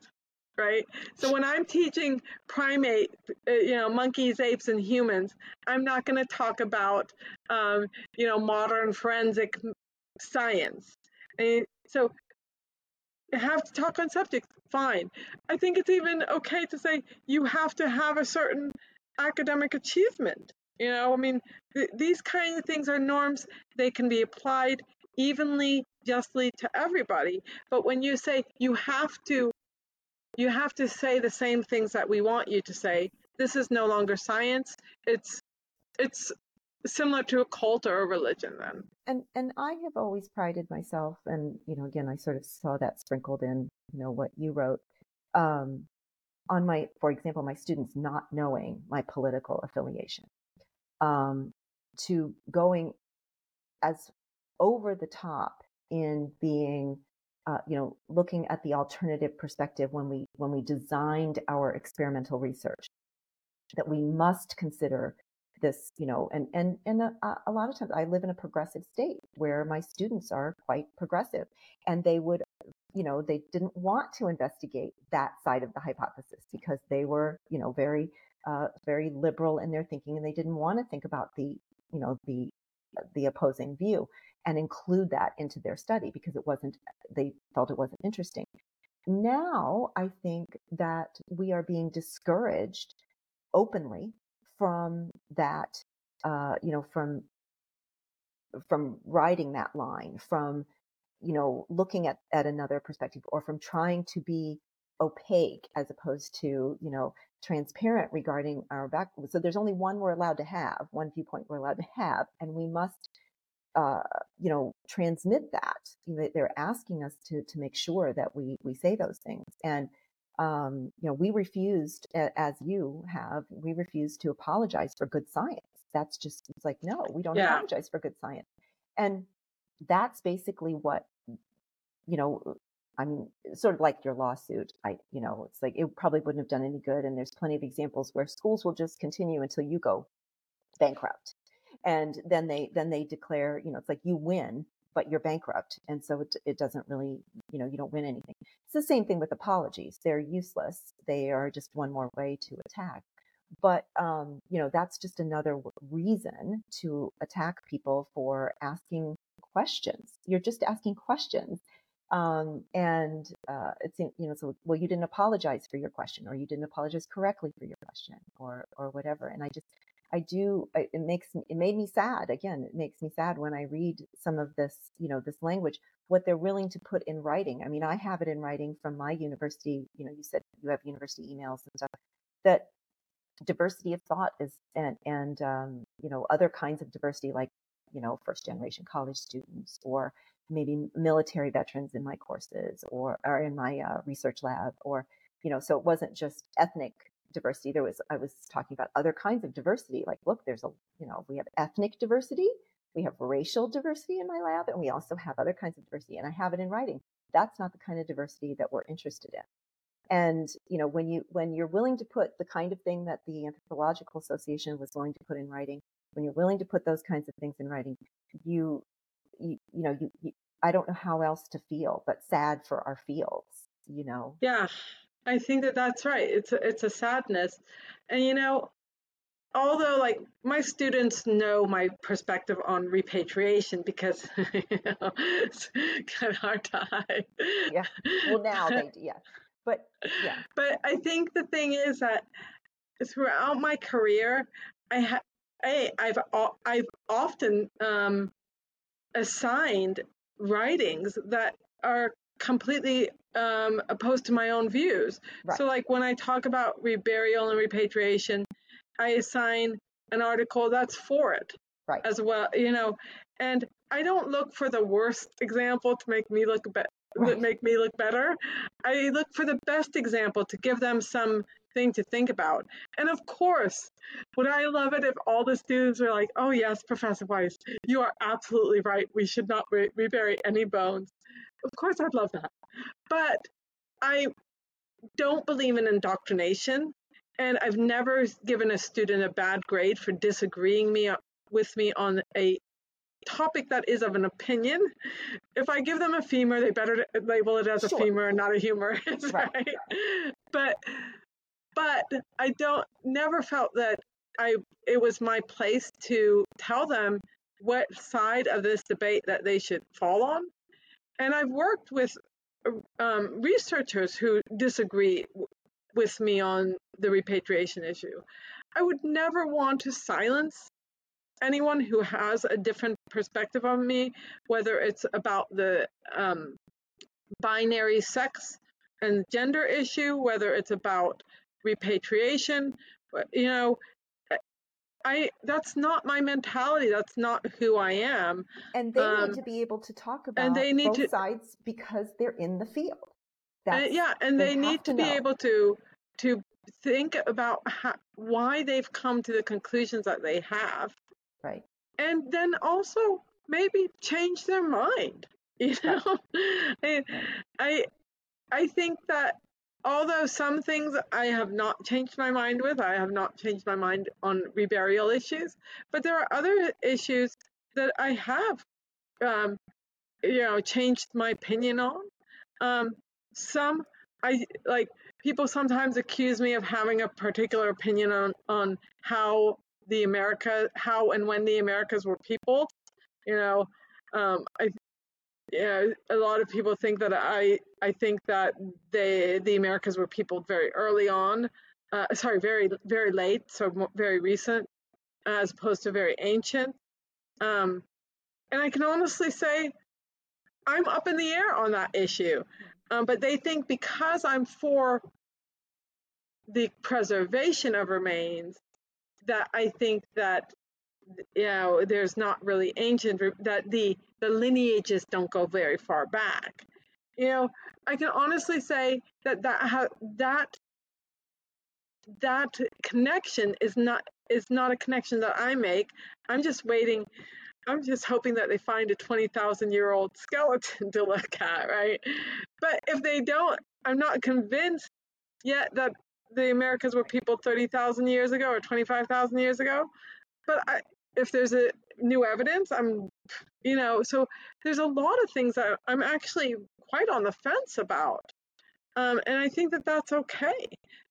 right? So when i'm teaching primate uh, you know monkeys apes and humans i'm not going to talk about um, you know modern forensic science. And so you have to talk on subject fine. I think it's even okay to say you have to have a certain academic achievement you know? I mean th- these kind of things are norms. They can be applied evenly justly to everybody. But when you say you have to you have to say the same things that we want you to say this is no longer science. It's it's similar to a cult or a religion then. And and i have always prided myself and you know again i sort of saw that sprinkled in you know what you wrote um on my for example my students not knowing my political affiliation um to going as over the top in being uh, you know looking at the alternative perspective when we when we designed our experimental research that we must consider this you know and and and a, a, lot of times i live in a progressive state where my students are quite progressive and they would you know they didn't want to investigate that side of the hypothesis because they were you know very uh, very liberal in their thinking, and they didn't want to think about the you know the the opposing view and include that into their study because it wasn't they felt it wasn't interesting. Now I think that we are being discouraged openly from that uh, you know from from writing that line from you know looking at at another perspective or from trying to be opaque as opposed to you know transparent regarding our back so there's only one we're allowed to have one viewpoint we're allowed to have and we must uh, you know transmit that. They're asking us to to make sure that we we say those things. And um, you know we refused as you have we refused to apologize for good science. That's just it's like no we don't yeah. apologize for good science. And that's basically what you know I mean, sort of like your lawsuit. I, you know, it's like it probably wouldn't have done any good. And there's plenty of examples where schools will just continue until you go bankrupt, and then they then they declare, you know, it's like you win, but you're bankrupt, and so it it doesn't really, you know, you don't win anything. It's the same thing with apologies. They're useless. They are just one more way to attack. But um, you know, that's just another reason to attack people for asking questions. You're just asking questions um, and uh, it's you know so well you didn't apologize for your question or you didn't apologize correctly for your question or or whatever and i just i do it makes it made me sad again it makes me sad when i read some of this you know this language what they're willing to put in writing. I mean i have it in writing from my university you know you said you have university emails and stuff that diversity of thought is and and um, you know other kinds of diversity like you know first generation college students or maybe military veterans in my courses or, or in my uh, research lab or you know so it wasn't just ethnic diversity there was i was talking about other kinds of diversity like look there's a you know we have ethnic diversity we have racial diversity in my lab and we also have other kinds of diversity and i have it in writing. That's not the kind of diversity that we're interested in. And you know when you when you're willing to put the kind of thing that the anthropological association was willing to put in writing when you're willing to put those kinds of things in writing you you, you know, you, you, I don't know how else to feel, but sad for our fields, you know? Yeah, I think that that's right. It's a, it's a sadness. And, you know, although like my students know my perspective on repatriation because (laughs) you know, it's kind of hard to hide. Yeah. Well, now they do. yeah. But yeah. (laughs) But I think the thing is that throughout my career, I have I, I've I've often um, assigned writings that are completely um, opposed to my own views. Right. So, like when I talk about reburial and repatriation, I assign an article that's for it right. as well, you know. And I don't look for the worst example to make me look better. Right. Make me look better. I look for the best example to give them some thing to think about. And of course, would I love it if all the students were like, oh, yes, Professor Weiss, you are absolutely right. We should not re- rebury any bones. Of course, I'd love that. But I don't believe in indoctrination. And I've never given a student a bad grade for disagreeing me uh, with me on a topic that is of an opinion. If I give them a femur, they better label it as a sure. femur and not a humerus, (laughs) right? right? But but I don't never felt that I it was my place to tell them what side of this debate that they should fall on. And I've worked with um, researchers who disagree with me on the repatriation issue. I would never want to silence anyone who has a different perspective on me, whether it's about the um, binary sex and gender issue, whether it's about repatriation. But, you know, I that's not my mentality. That's not who I am. And they um, need to be able to talk about and they need both to, sides because they're in the field. And, yeah, and they, they need to, to be able to to think about how, why they've come to the conclusions that they have. Right. And then also maybe change their mind. (laughs) You know, (laughs) right. I, I I think that although some things I have not changed my mind with, I have not changed my mind on reburial issues, but there are other issues that I have, um, you know, changed my opinion on. Um, some I like people sometimes accuse me of having a particular opinion on on how the America, how and when the Americas were peopled. You know, um, I yeah, a lot of people think that I I think that they the Americas were peopled very early on. Uh, sorry, very very late, so very recent, as opposed to very ancient. Um, and I can honestly say, I'm up in the air on that issue. Um, but they think because I'm for the preservation of remains, that I think that know there's not really ancient that the the lineages don't go very far back. You know, I can honestly say that that ha- that that connection is not is not a connection that I make. I'm just waiting. I'm just hoping that they find a 20,000 year old skeleton (laughs) to look at, right? But if they don't, I'm not convinced yet that the Americas were people 30,000 years ago or 25,000 years ago. But I, if there's a new evidence, I'm, you know, so there's a lot of things that I'm actually quite on the fence about. Um, and I think that that's okay.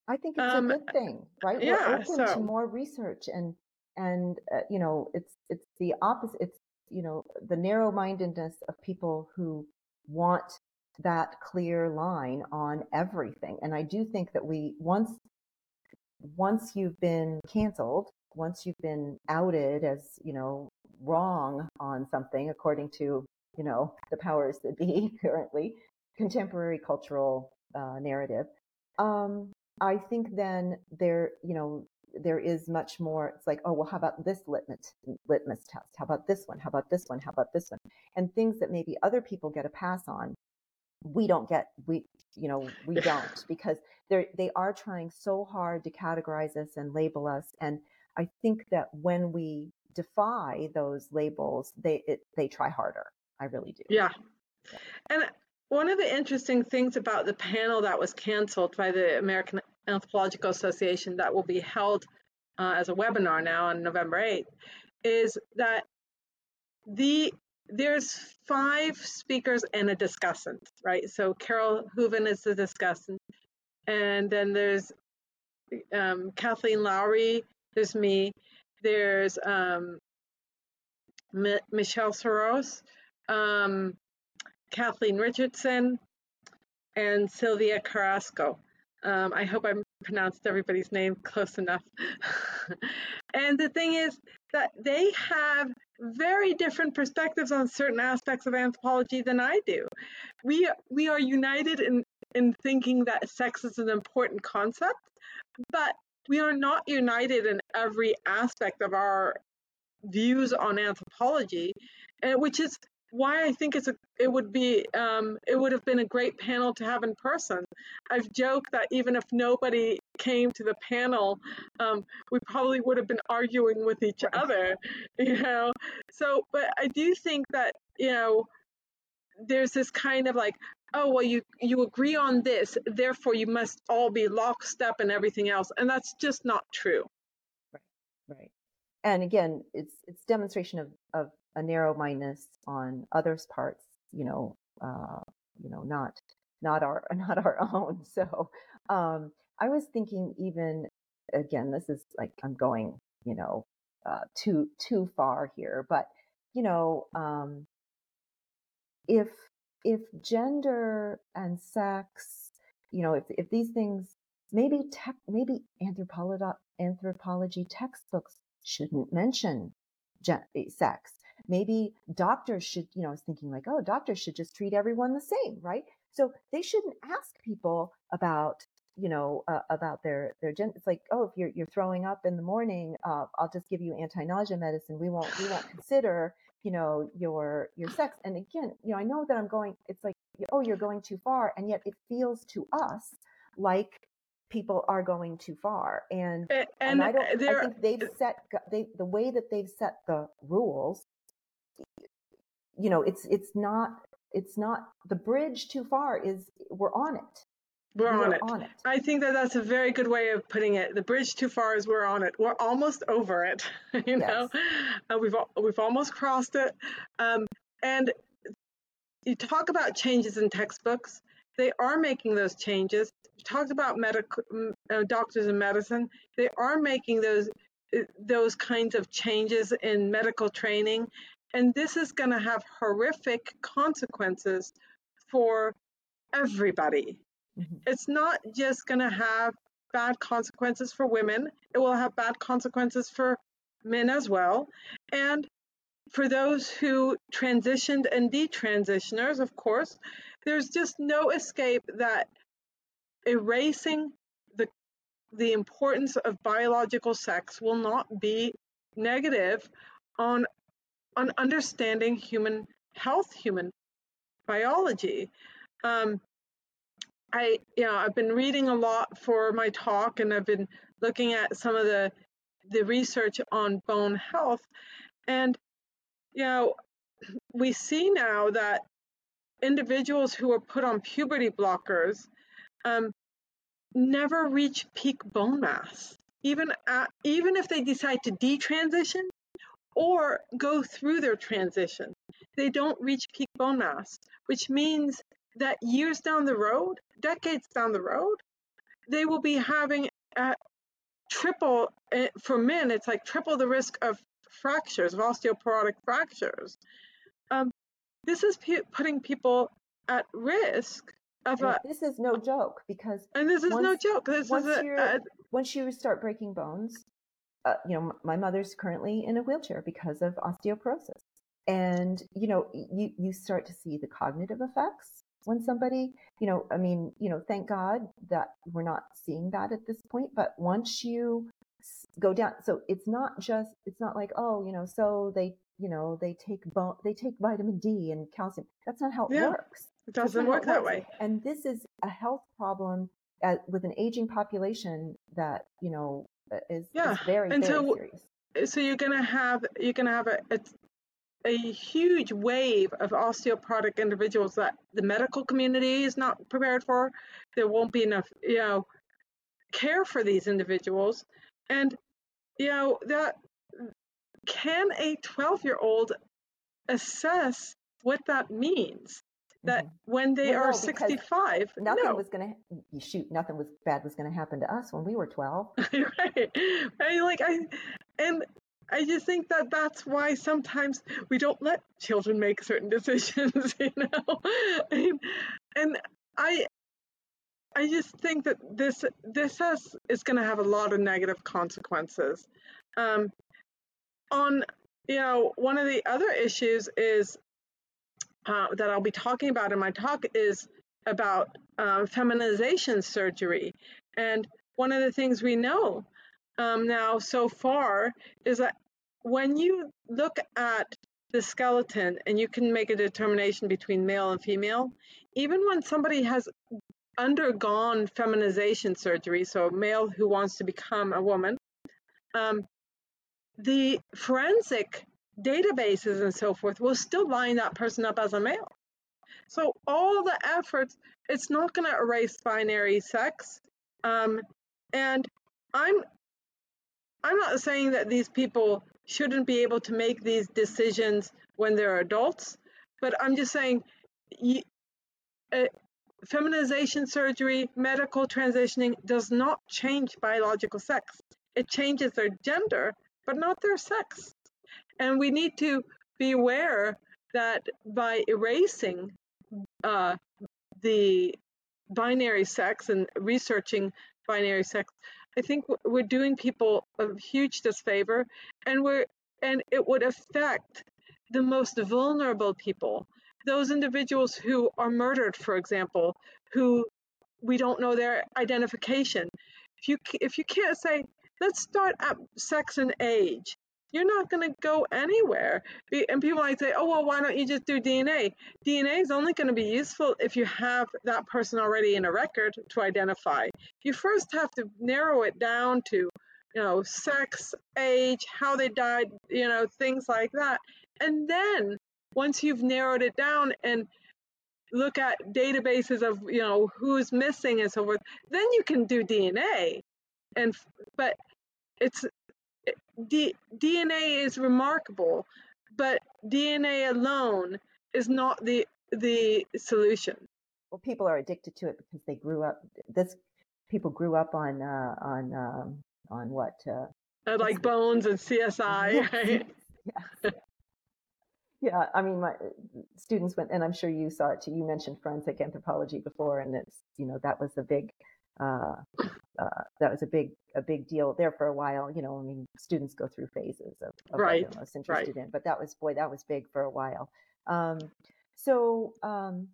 I think it's um, a good thing, right? Yeah, We're open so. to more research and and uh, you know it's it's the opposite. It's you know the narrow-mindedness of people who want that clear line on everything. And I do think that we once once you've been canceled, once you've been outed as, you know, wrong on something according to, you know, the powers that be (laughs) currently, contemporary cultural uh, narrative, um, I think then there, you know, there is much more. It's like, oh, well, how about this litmus litmus test? How about this one? How about this one? How about this one? And things that maybe other people get a pass on we don't get we you know we (laughs) don't because they're they are trying so hard to categorize us and label us and i think that when we defy those labels they it, they try harder i really do yeah. yeah and one of the interesting things about the panel that was canceled by the american anthropological association that will be held uh, as a webinar now on november 8th is that the there's five speakers and a discussant, right? So Carole Hooven is the discussant, and then there's um, Kathleen Lowrey, there's me, there's um, M- Michelle Soros, um, Kathleen Richardson, and Silvia Carrasco. Um, I hope I pronounced everybody's name close enough. (laughs) and the thing is that they have very different perspectives on certain aspects of anthropology than I do. We we are united in in thinking that sex is an important concept, but we are not united in every aspect of our views on anthropology, and which is why I think it's a, it would be um, it would have been a great panel to have in person. I've joked that even if nobody came to the panel, um, we probably would have been arguing with each other, (laughs) you know. So, but I do think that you know there's this kind of like oh well you you agree on this therefore you must all be lockstep and everything else. And that's just not true. Right right. And again it's it's demonstration of of a narrow mindedness on others' parts, you know, uh, you know, not not our (laughs) not our own. (laughs) So um, I was thinking even again, this is like I'm going, you know, uh, too too far here, but you know, um, if if gender and sex, you know, if if these things maybe tech, maybe anthropology anthropology textbooks shouldn't mention gen- sex maybe doctors should, you know, I was thinking like, oh, doctors should just treat everyone the same, right? So they shouldn't ask people about, you know, uh, about their their gen. It's like, oh, if you're you're throwing up in the morning, uh, I'll just give you anti nausea medicine. We won't we won't consider, you know, your your uh-huh. sex. And again, you know, I know that I'm going. It's like, oh, you're going too far, and yet it feels to us like people are going too far and and, and i don't i think they've uh set they the way that they've set the rules you know, it's it's not it's not the bridge too far. Is we're on it. We're we on, it. on it. I think that that's a very good way of putting it. The bridge too far is we're on it. We're almost over it. (laughs) you know, uh, we've we've almost crossed it. Um, and you talk about changes in textbooks, they are making those changes. We talked about medical uh, doctors in medicine. They are making those uh, those kinds of changes in medical training, and this is going to have horrific consequences for everybody. Mm-hmm. It's not just going to have bad consequences for women, it will have bad consequences for men as well. And for those who transitioned and detransitioners, of course, there's just no escape that erasing the the importance of biological sex will not be negative on on understanding human health, human biology. Um, I, you know, I've been reading a lot for my talk, and I've been looking at some of the the research on bone health, and you know, we see now that individuals who are put on puberty blockers um, never reach peak bone mass, even at, even if they decide to detransition or go through their transition. They don't reach peak bone mass, which means that years down the road, decades down the road, they will be having a triple eh, for men. It's like triple the risk of fractures, of osteoporotic fractures. Um, this is p- putting people at risk of a, this is no joke because and this is once, no joke. This once is a, a, once you start breaking bones, uh, you know, my mother's currently in a wheelchair because of osteoporosis, and you know, you you start to see the cognitive effects when somebody, you know, I mean, you know, thank God that we're not seeing that at this point, but once you go down, so it's not just, it's not like, oh, you know, so they, you know, they take bone, they take vitamin D and calcium. That's not how it yeah, works. It doesn't work that way. And this is a health problem at, with an aging population that, you know, uh, is, yeah. is very, and very so, serious. So you're going to have, you're going to have a, a a huge wave of osteoporotic individuals that the medical community is not prepared for. There won't be enough, you know, care for these individuals. And, you know, that can a 12 year old assess what that means? That mm-hmm. when they well, are no, 65, nothing no. was going to shoot, nothing was bad was going to happen to us when we were 12. (laughs) right. I like, I, and I just think that that's why sometimes we don't let children make certain (laughs) decisions, you know. (laughs) and, and I I just think that this this has is going to have a lot of negative consequences. Um, on you know, one of the other issues is uh, that I'll be talking about in my talk is about uh, feminization surgery, and one of the things we know um, now so far is that when you look at the skeleton and you can make a determination between male and female, even when somebody has undergone feminization surgery, so a male who wants to become a woman, um, the forensic databases and so forth will still line that person up as a male. So all the efforts, it's not going to erase binary sex. Um, and I'm I'm not saying that these people shouldn't be able to make these decisions when they're adults, but I'm just saying you, uh, feminization surgery, medical transitioning does not change biological sex. It changes their gender, but not their sex. And we need to be aware that by erasing uh, the binary sex and researching binary sex, I think we're doing people a huge disfavor, and we're and it would affect the most vulnerable people, those individuals who are murdered, for example, who we don't know their identification. If you if you can't say, let's start at sex and age, you're not going to go anywhere. And people might say, oh, well, why don't you just do DNA? DNA is only going to be useful if you have that person already in a record to identify. You first have to narrow it down to, you know, sex, age, how they died, you know, things like that. And then once you've narrowed it down and look at databases of, you know, who's missing and so forth, then you can do DNA. And, but it's D- DNA is remarkable, but DNA alone is not the the solution. well, people are addicted to it because they grew up. This people grew up on uh, on um, on what? Uh, uh, like Bones and CSI, right? yes. Yeah, I mean, my students went, and I'm sure you saw it too. You mentioned forensic anthropology before, and it's you know that was a big, uh, uh, that was a big a big deal there for a while. You know, I mean, students go through phases of, of right. what they're most interested right. in, but that was boy, that was big for a while. Um, so um,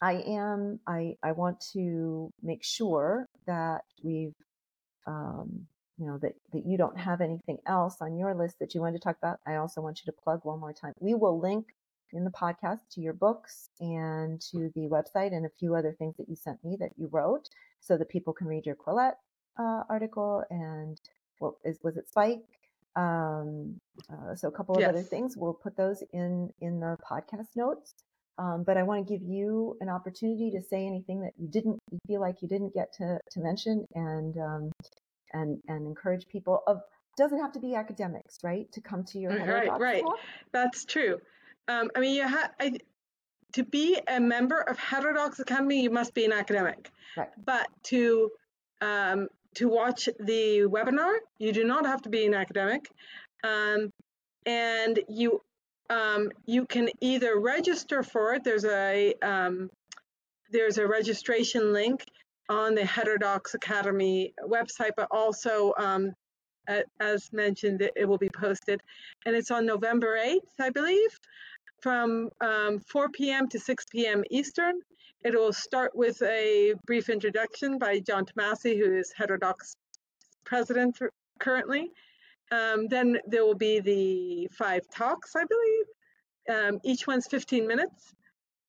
I am I I want to make sure that we've um, you know that that you don't have anything else on your list that you want to talk about i also want you to plug one more time we will link in the podcast to your books and to the website and a few other things that you sent me that you wrote so that people can read your Quillette uh, article and what is was it Spike? Um, uh, so a couple of yes. other things. We'll put those in in the podcast notes. Um, but I want to give you an opportunity to say anything that you didn't you feel like you didn't get to to mention and um, and and encourage people of doesn't have to be academics, right? To come to your right, right. Talk. That's true. Um, I mean, you have to be a member of Heterodox Academy, you must be an academic. Right. But to um, to watch the webinar, you do not have to be an academic, um, and you um, you can either register for it. There's a um, there's a registration link on the Heterodox Academy website, but also um, as mentioned, it will be posted, and it's on November 8th, I believe from um, 4 p.m. to 6 p.m. Eastern. It will start with a brief introduction by John Tomasi, who is Heterodox president currently. Um, then there will be the five talks, I believe. Um, each one's 15 minutes,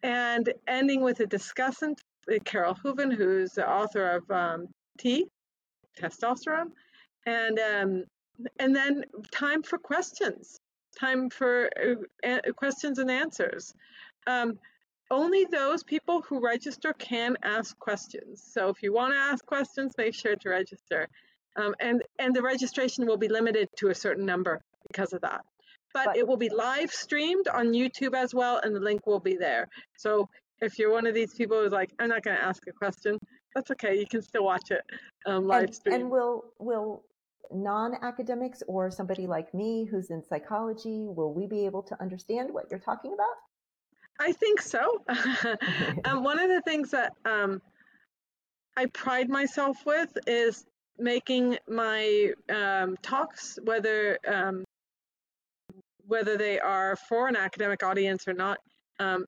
and ending with a discussant, Carole Hooven, who's the author of um, T, testosterone, and um, and then time for questions time for uh, questions and answers. Um, only those people who register can ask questions. So if you want to ask questions, make sure to register. Um, and, and the registration will be limited to a certain number because of that. But, but it will be live streamed on YouTube as well, and the link will be there. So if you're one of these people who's like, I'm not going to ask a question, that's okay. You can still watch it um, live and, stream. And will will non-academics or somebody like me who's in psychology will we be able to understand what you're talking about? I think so. (laughs) Um, one of the things that um, i pride myself with is making my um, talks whether um, whether they are for an academic audience or not um,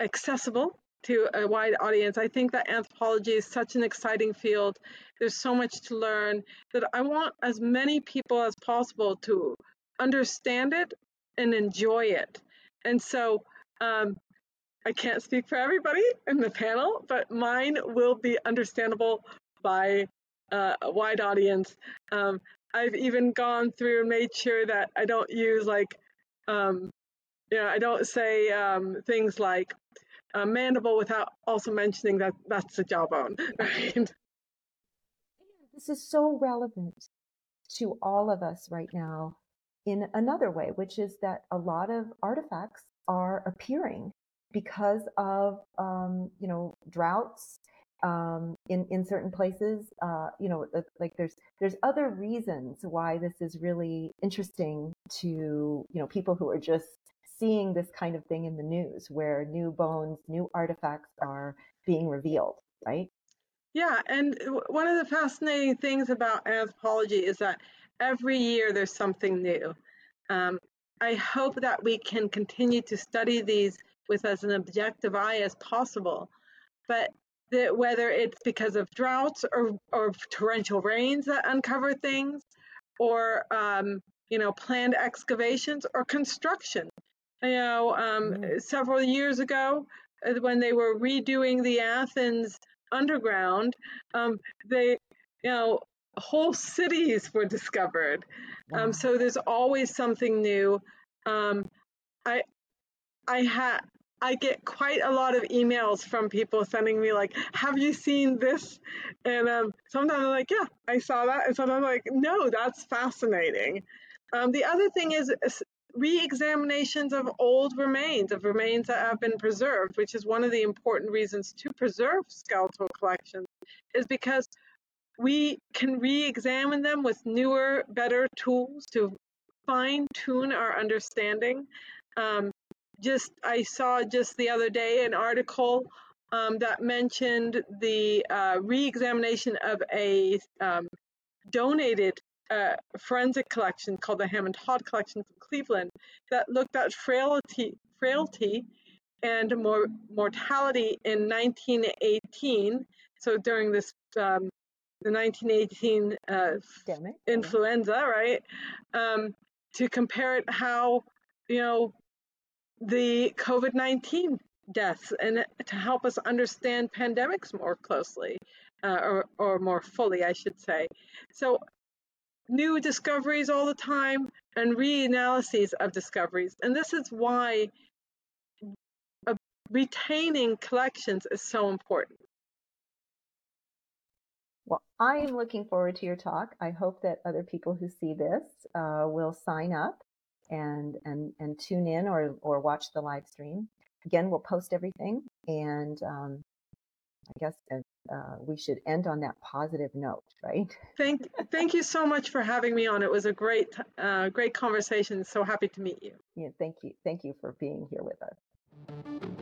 accessible to a wide audience. I think that anthropology is such an exciting field. There's so much to learn that I want as many people as possible to understand it and enjoy it. And so um, I can't speak for everybody in the panel, but mine will be understandable by uh, a wide audience. Um, I've even gone through and made sure that I don't use like, um, you know, I don't say um, things like uh, mandible without also mentioning that that's a jawbone, (laughs) right? This is so relevant to all of us right now in another way, which is that a lot of artifacts are appearing because of, um, you know, droughts um, in in certain places. Uh, you know, like there's there's other reasons why this is really interesting to you know people who are just seeing this kind of thing in the news where new bones, new artifacts are being revealed, right? Yeah, and one of the fascinating things about anthropology is that every year there's something new. Um, I hope that we can continue to study these with as an objective eye as possible. But the, whether it's because of droughts or, or torrential rains that uncover things, or um, you know planned excavations or construction, you know, um, mm. several years ago uh, when they were redoing the Athens underground, um, they, you know, whole cities were discovered. Um, wow. Um, so there's always something new. Um, I, I had. I get quite a lot of emails from people sending me like, "Have you seen this?" And um, sometimes I'm like, "Yeah, I saw that," and sometimes I'm like, "No, that's fascinating." Um, the other thing is re-examinations of old remains, of remains that have been preserved, which is one of the important reasons to preserve skeletal collections, is because we can re-examine them with newer, better tools to fine-tune our understanding. Um, just I saw just the other day an article um, that mentioned the uh, re-examination of a um, donated uh, forensic collection called the Hamann-Todd Collection from Cleveland that looked at frailty, frailty and more mortality in 1918. So during this um, the 1918 uh, influenza, right? Um, to compare it how you know the COVID 19 deaths and to help us understand pandemics more closely uh, or, or more fully, I should say. So, new discoveries all the time and reanalyses of discoveries. And this is why uh, retaining collections is so important. Well, I am looking forward to your talk. I hope that other people who see this uh, will sign up and and and tune in or or watch the live stream. Again, we'll post everything, and um, I guess uh, we should end on that positive note, right? (laughs) Thank thank you so much for having me on. It was a great uh, great conversation. So happy to meet you. Yeah, thank you. Thank you for being here with us.